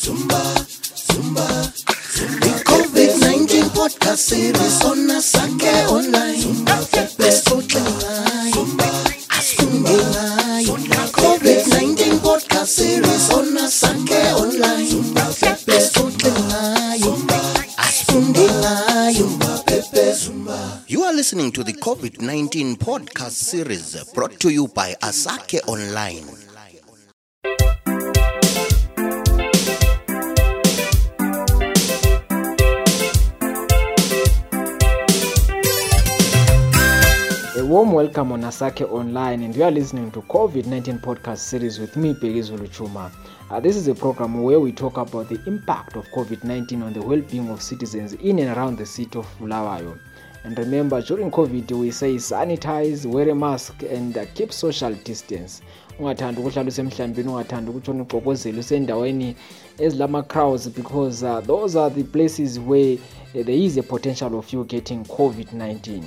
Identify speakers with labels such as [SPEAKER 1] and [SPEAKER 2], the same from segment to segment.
[SPEAKER 1] Zumba, Zumba, Zumba. The COVID-19 podcast series on Asake Online. Zumba, Besixoxe ngayo, asifunde ngayo. COVID-19 podcast series on Asake Online. Zumba, Besixoxe ngayo, asifunde ngayo. Zumba. You are listening to the COVID 19 podcast series brought to you by Asake Online.
[SPEAKER 2] Warm welcome on Asake Online, and you are listening to COVID-19 podcast series with me, Pegizulu Chuma. Uh, this is a program where we talk about the impact of COVID-19 on the well-being of citizens in and around the city of Bulawayo. And remember, during COVID, we say sanitize, wear a mask, and uh, keep social distance. ungathandi ukuhlala usemhlambini ungathandi ukutshona uxokozela usendaweni ezilama-crowds because uh, those are the places where uh, there is a potential of you getting covid-19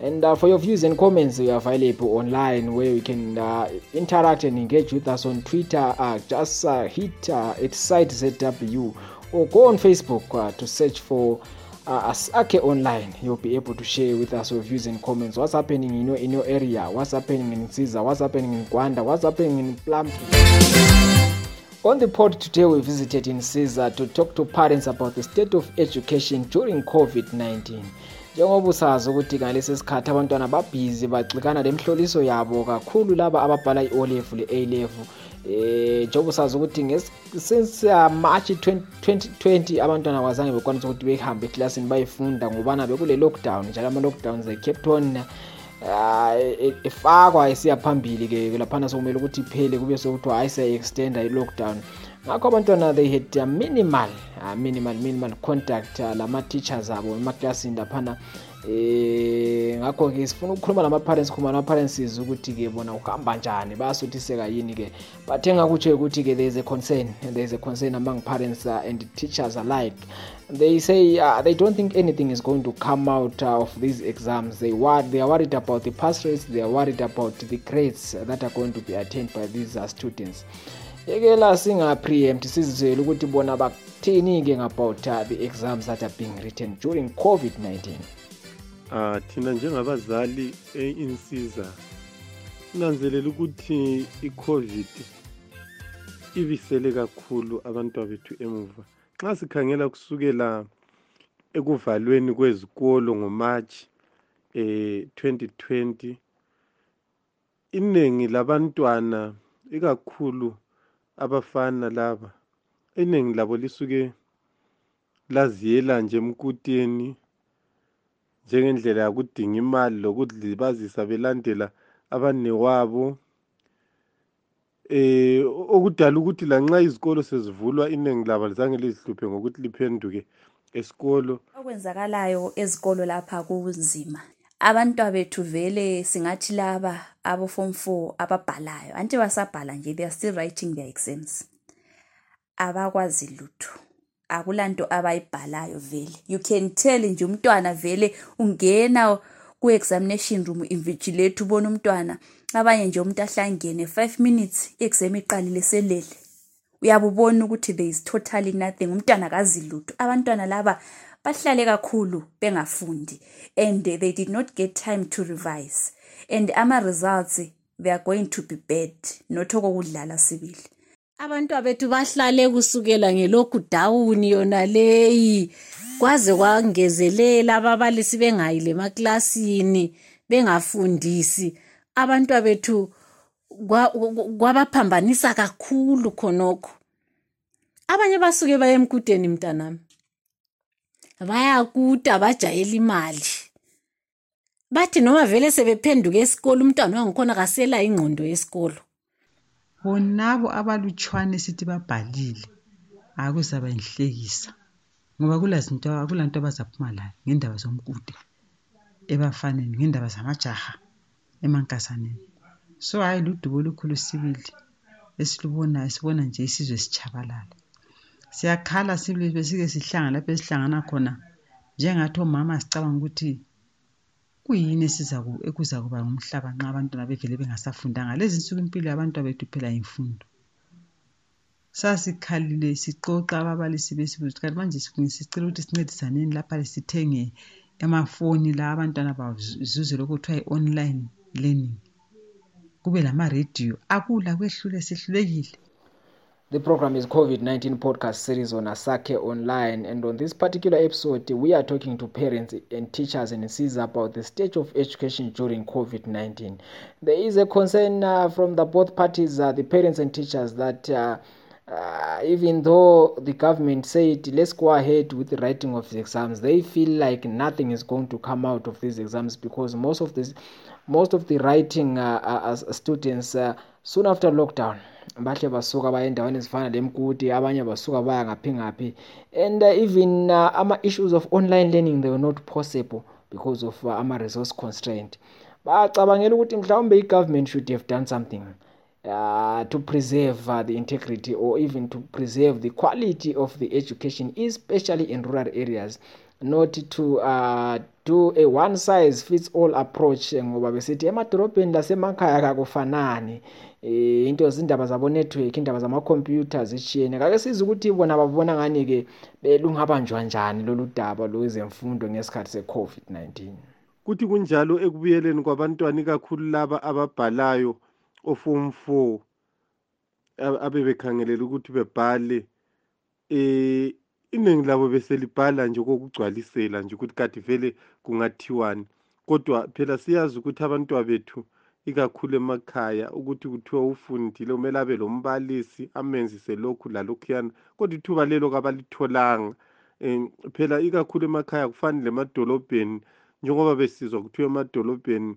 [SPEAKER 2] and uh, for your views and comments are available online where you can uh, interact and engage with us on twitter uh, just uh, hit uh, at site zw or go on facebook uh, to search for uh, Asake online you'll be able to share with us your views and comments. What's happening in your in your area? What's happening in Caesar what's happening in Gwanda? What's happening in Plum on the pod today we visited in Caesar to talk to parents about the state of education during COVID-19 njengoba usazi ukuthi ngalesi sikhathi abantwana babhizi bagxikana lemhloliso yabo kakhulu laba ababhala i-o level le-a level eh njengoba usazi ukuthi since uh, march 20, 2020 abantwana kwazange bekwanisa ukuthi behambe eklasini bayefunda ngobana bekule lockdown njalo ama-lockdowns they kept on uh, e- efakwa esiya phambili ke laphana sokumele ukuthi iphele kube sokuthiwa hayi siya-extenda i-lockdown ngakho abantwana they had uh, minimal uh, minimal minimal contact uh, lama-teachers abo emaklasini laphana. Eh ngakho-ke sifuna ukukhuluma lama-parents khuluma lama-parents sizwe ukuthi-ke bona kuhamba njani bayasuthiseka yini-ke? But engakutsho ukuthi-ke there is a concern there is a concern among parents uh, and teachers alike. They say uh, they don't think anything is going to come out uh, of these exams. They, wor- they are worried about the pass rates they are worried about the grades that are going to be attained by these uh, students yeke la singa-preempt sizizele ukuthi bona bakutheni-ke about uh, the exams that are being written during covid-19
[SPEAKER 3] Ah thina njengabazali einsiza sinanzelela ukuthi iCovid ibisele kakhulu abantwana bethu emuva. Xa sikhangela kusukela ekuvalweni kwezikolo ngoMarch eh 2020 iningi labantwana ikakhulu abafana laba. Iningi labo lisuke laziyela nje emkuteni njengendlela yakudinga imali lokuzilibazisa belandela abanewabo. Eh okudala ukuthi lanxa izikolo sezivulwa iningi labo lizange lizihluphe ngokuthi liphenduke esikolo.
[SPEAKER 4] Okwenzakalayo ezikolo lapha kunzima. Abantwana bethu vele singathi laba abo form 4 ababhalayo anti basabhala nje they are still writing their exams. Abakwazi lutho. Akulanto abayibhalayo vele. You can tell nje umntwana vele ungena ku-examination room invigilate ubona umntwana. Abanye nje umuntu ahlangene 5 minutes i-exam iqalile selele uyabe ubona ukuthi there is totally nothing. Umntwana akazi lutho. Abantwana laba bahlale kakhulu bengafundi and they did not get time to revise. And ama-results they are going to be bad not okokudlala sibili.
[SPEAKER 5] Abantwana bethu bahlale kusukela ngelockdown yona leyi. Kwaze kwangezelela ababalisi bengayile emaklasini bengafundisi. Abantwana bethu kwa- kwa- kwabaphambanisa kakhulu khonokho. Abanye basuke baye emkudeni mntanami. Bayakuta bajayela imali. Bathi noma vele sebephenduka esikolo umntwana wangikhona kasela ingqondo yesikolo.
[SPEAKER 6] Bonabo abalutshwane sithi babhalile. Akuzaba yinhlekisa. Ngoba kulazinto akulanto abazaphuma layo ngendaba zomkude ebafaneni ngendaba zamajaha emankasaneni. So hhayi ludubo olukhulu sibili esilubonayo sibona nje isizwe sitshabalala. Siyakhala sibili besike sihlanga lapho esihlangana khona. Njengathi omama sicabanga ukuthi kuyini esizaku- ekuzakuba ngumhlaba nxa abantwana bevele bengasafundanga. Lezi nsuku impilo yabantwana bethu phela yimfundo. Sasikhalile sixoxa ababalisi besibuza ukuthi kanti manje sicela ukuthi sincedisaneni lapha sithenge amafoni la abantwana bazuze lokhu kuthiwa i-online learning. Kube lamarediyo akula kwehlule sehlulekile.
[SPEAKER 2] The program is COVID-19 podcast series on Asake Online and on this particular episode we are talking to parents and teachers and CISA about the state of education during COVID-19. There is a concern uh, from the both parties, uh, the parents and teachers that uh, uh, even though the government said let's go ahead with the writing of the exams they feel like nothing is going to come out of these exams because most of this most of the writing uh, uh, as students uh, soon after lockdown bahle basuka baya endaweni ezifana lemkuti abanye basuka baya ngaphi ngaphi. And uh, even uh, ama-issues of online learning they were not possible because of uh, ama-resource constraint. Bacabangela ukuthi mhlawumbe i-government should have done something uh, to preserve uh, the integrity or even to preserve the quality of the education, especially in rural areas, not to uh, do a one size fits all approach ngoba besithi emadorobheni lasemakhaya kakufanani eh into zindaba zabo network indaba zamakhompyutha zishiyene. Kake siza ukuthi bona babona ngani-ke belungabanjwa njani lolu daba lwezemfundo ngesikhathi se-covid-19
[SPEAKER 3] kuthi kunjalo ekubuyeleni kwabantwana ikakhulu laba ababhalayo oform 4 abe bekhangelela ukuthi bebhale eh iningi labo beselibhala nje kokugcwalisela nje ukuthi kade vele kungathiwani. Kodwa phela siyazi ukuthi abantwana bethu ikakhulu emakhaya ukuthi kuthiwa ufundile kumele abe lombalisi amenzise lokhu lalokhuyana kodwa ithuba lelo kabalitholanga. Um phela ikakhulu emakhaya kufanele emadolobheni njengoba besizwa kuthiwa emadolobheni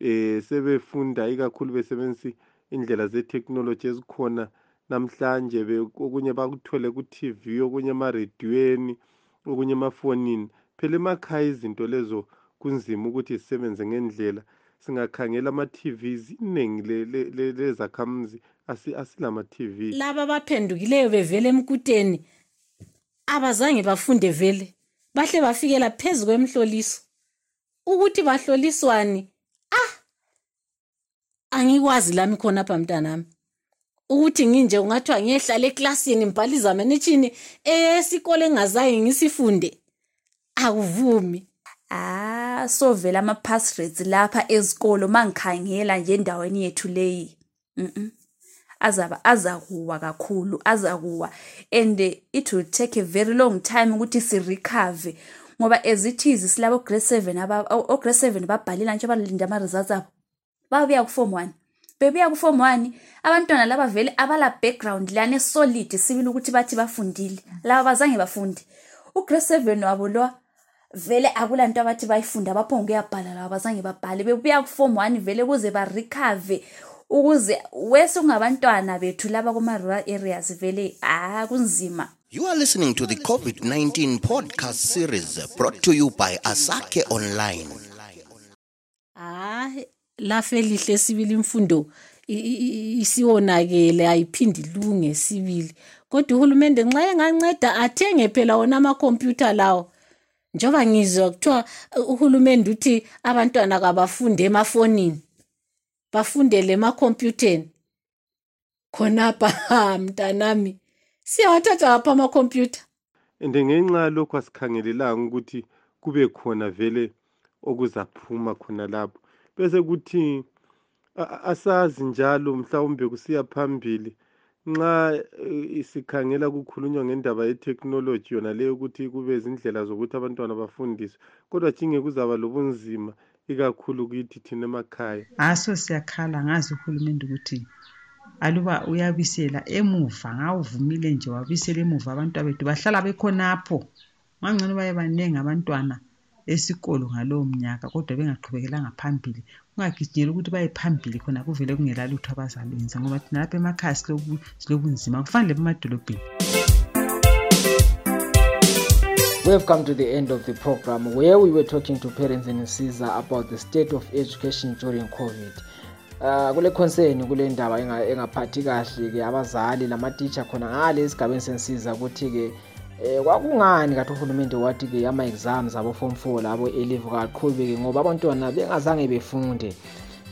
[SPEAKER 3] eh sebefunda ikakhulu besebenzisa indlela ze-technology ezikhona namhlanje okunye bakuthole ku-TV okunye emarediyweni okunye emafonini. Phela emakhaya izinto lezo kunzima ukuthi zisebenze ngendlela. Singakhangela ama-TVs iningi lezakhamuzi asilama-TV
[SPEAKER 5] laba abaphendukileyo bevela emkuteni abazange bafunde vele. Bahle bafikela phezu kwemhloliso ukuthi bahloliswani angikwazi lami khonapha mntanami. Ukuthi nginje ungathiwa ngiyehlala eklasini mbhala izamenitshini esikole engingazange ngisifunde. Akuvumi.
[SPEAKER 4] Ah so vele ama-pass rates lapha ezikolo mangikhangela nje endaweni yethu leyi. Mm azaba azakuwa kakhulu azakuwa. And it will take a very long time ukuthi sirecover ngoba as it is silabo grade 7 o-grade 7 babhalela nje balinde ama-results abo. Babuya ku-form one. Bebuya ku-form one abantwana laba vele abala background lana esolid sibili ukuthi bathi bafundile. Laba bazange bafunde. Ugrade seven wabo lo vele akula nto abathi bayifunde abaphonge ukuyabhala laba bazange babhale. Bebuya ku-form one vele kuze barecover ukuze wese kungabantwana bethu laba kuma-rural areas vele ah kunzima.
[SPEAKER 1] You are listening to the COVID 19 podcast series brought to you by Asake Online.
[SPEAKER 5] hayi lafe lihle sibili imfundo i- i- i- isiwonakele ayiphindi ilunge sibili. Kodwa uhulumende nxa enganceda athenge phela wona amakhompyutha lawo. Njengoba ngizwa kuthiwa uh, uhulumende uthi abantwana kabafunde emafonini bafundele emakhompyutheni. Khonapha ha mntanami siyawathatha ngapha amakhompyutha.
[SPEAKER 3] And ngenxa yalokho asikhangelelanga ukuthi kube khona vele okuzaphuma khona lapho. Bese kuthi a- a- asazi njalo mhlawumbe kusiya phambili nxa eh, sikhangela kukhulunywa ngendaba ye-technology yona leyo ukuthi kube izindlela zokuthi abantwana bafundiswe. Kodwa jinge kuzaba lobunzima ikakhulu kithi thina emakhaya.
[SPEAKER 6] Ngaso siyakhala ngazi uhulumende ukuthi aluba uyabisela emuva ngawuvumile nje wabisela emuva abantwana bethu bahlala bekhonapho. Ngangcono baye baningi abantwana. Esikolo ngalowo mnyaka kodwa bengaqhubekelanga phambili kungagijinyela ukuthi baye phambili khona kuvele kungela lutho abazalwenza ngoba thina lapha emakhaya silobu- silobunzima kufanele emadolobheni
[SPEAKER 2] We have come to the end of the program where we were talking to parents in Caesar about the state of education during COVID. Uh, kule concern kule ndaba enga- engaphathi kahle ke abazali lama-teacher khona ngale esigabeni sensiza ukuthi-ke eh kwakungani kathi uhulumende wathi-ke ama-exams abo form four labo elive kaqhubeke ngoba abantwana bengazange befunde.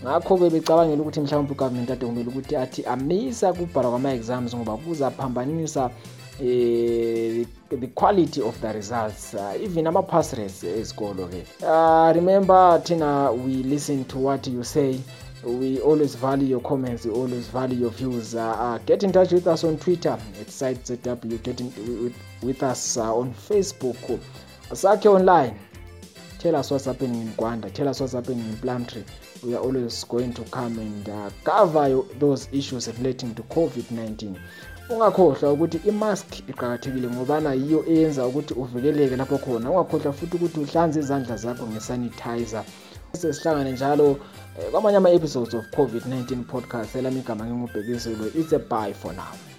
[SPEAKER 2] Ngakho-ke becabangela ukuthi mhlawumbe ugovernment ade kumele ukuthi athi amisa kubhalwa kwama-exams ngoba kuzaphambanisa eh, the quality of the results uh, even ama-pass rates ezikolo-ke uh, remember thina we listen to what you say we always value your comments we always value your views. Uh, uh, get in touch with us on twitter at site zw get in with, with us uh, on facebook. Sakhe online. Tell us what's happening in Gwanda, tell us what's happening in Plumtree. We are always going to come and uh, cover those issues relating to COVID-19. ungakhohlwa ukuthi imask iqakathekile ngobana yiyo eyenza ukuthi uvikeleke lapho khona. Ungakhohlwa futhi ukuthi uhlanze izandla zakho ngesanitizer sesihlangane njalo eh, kwamanye ama-episodes of covid-19 podcast elami igama ngingubhekiselo it's a bye for now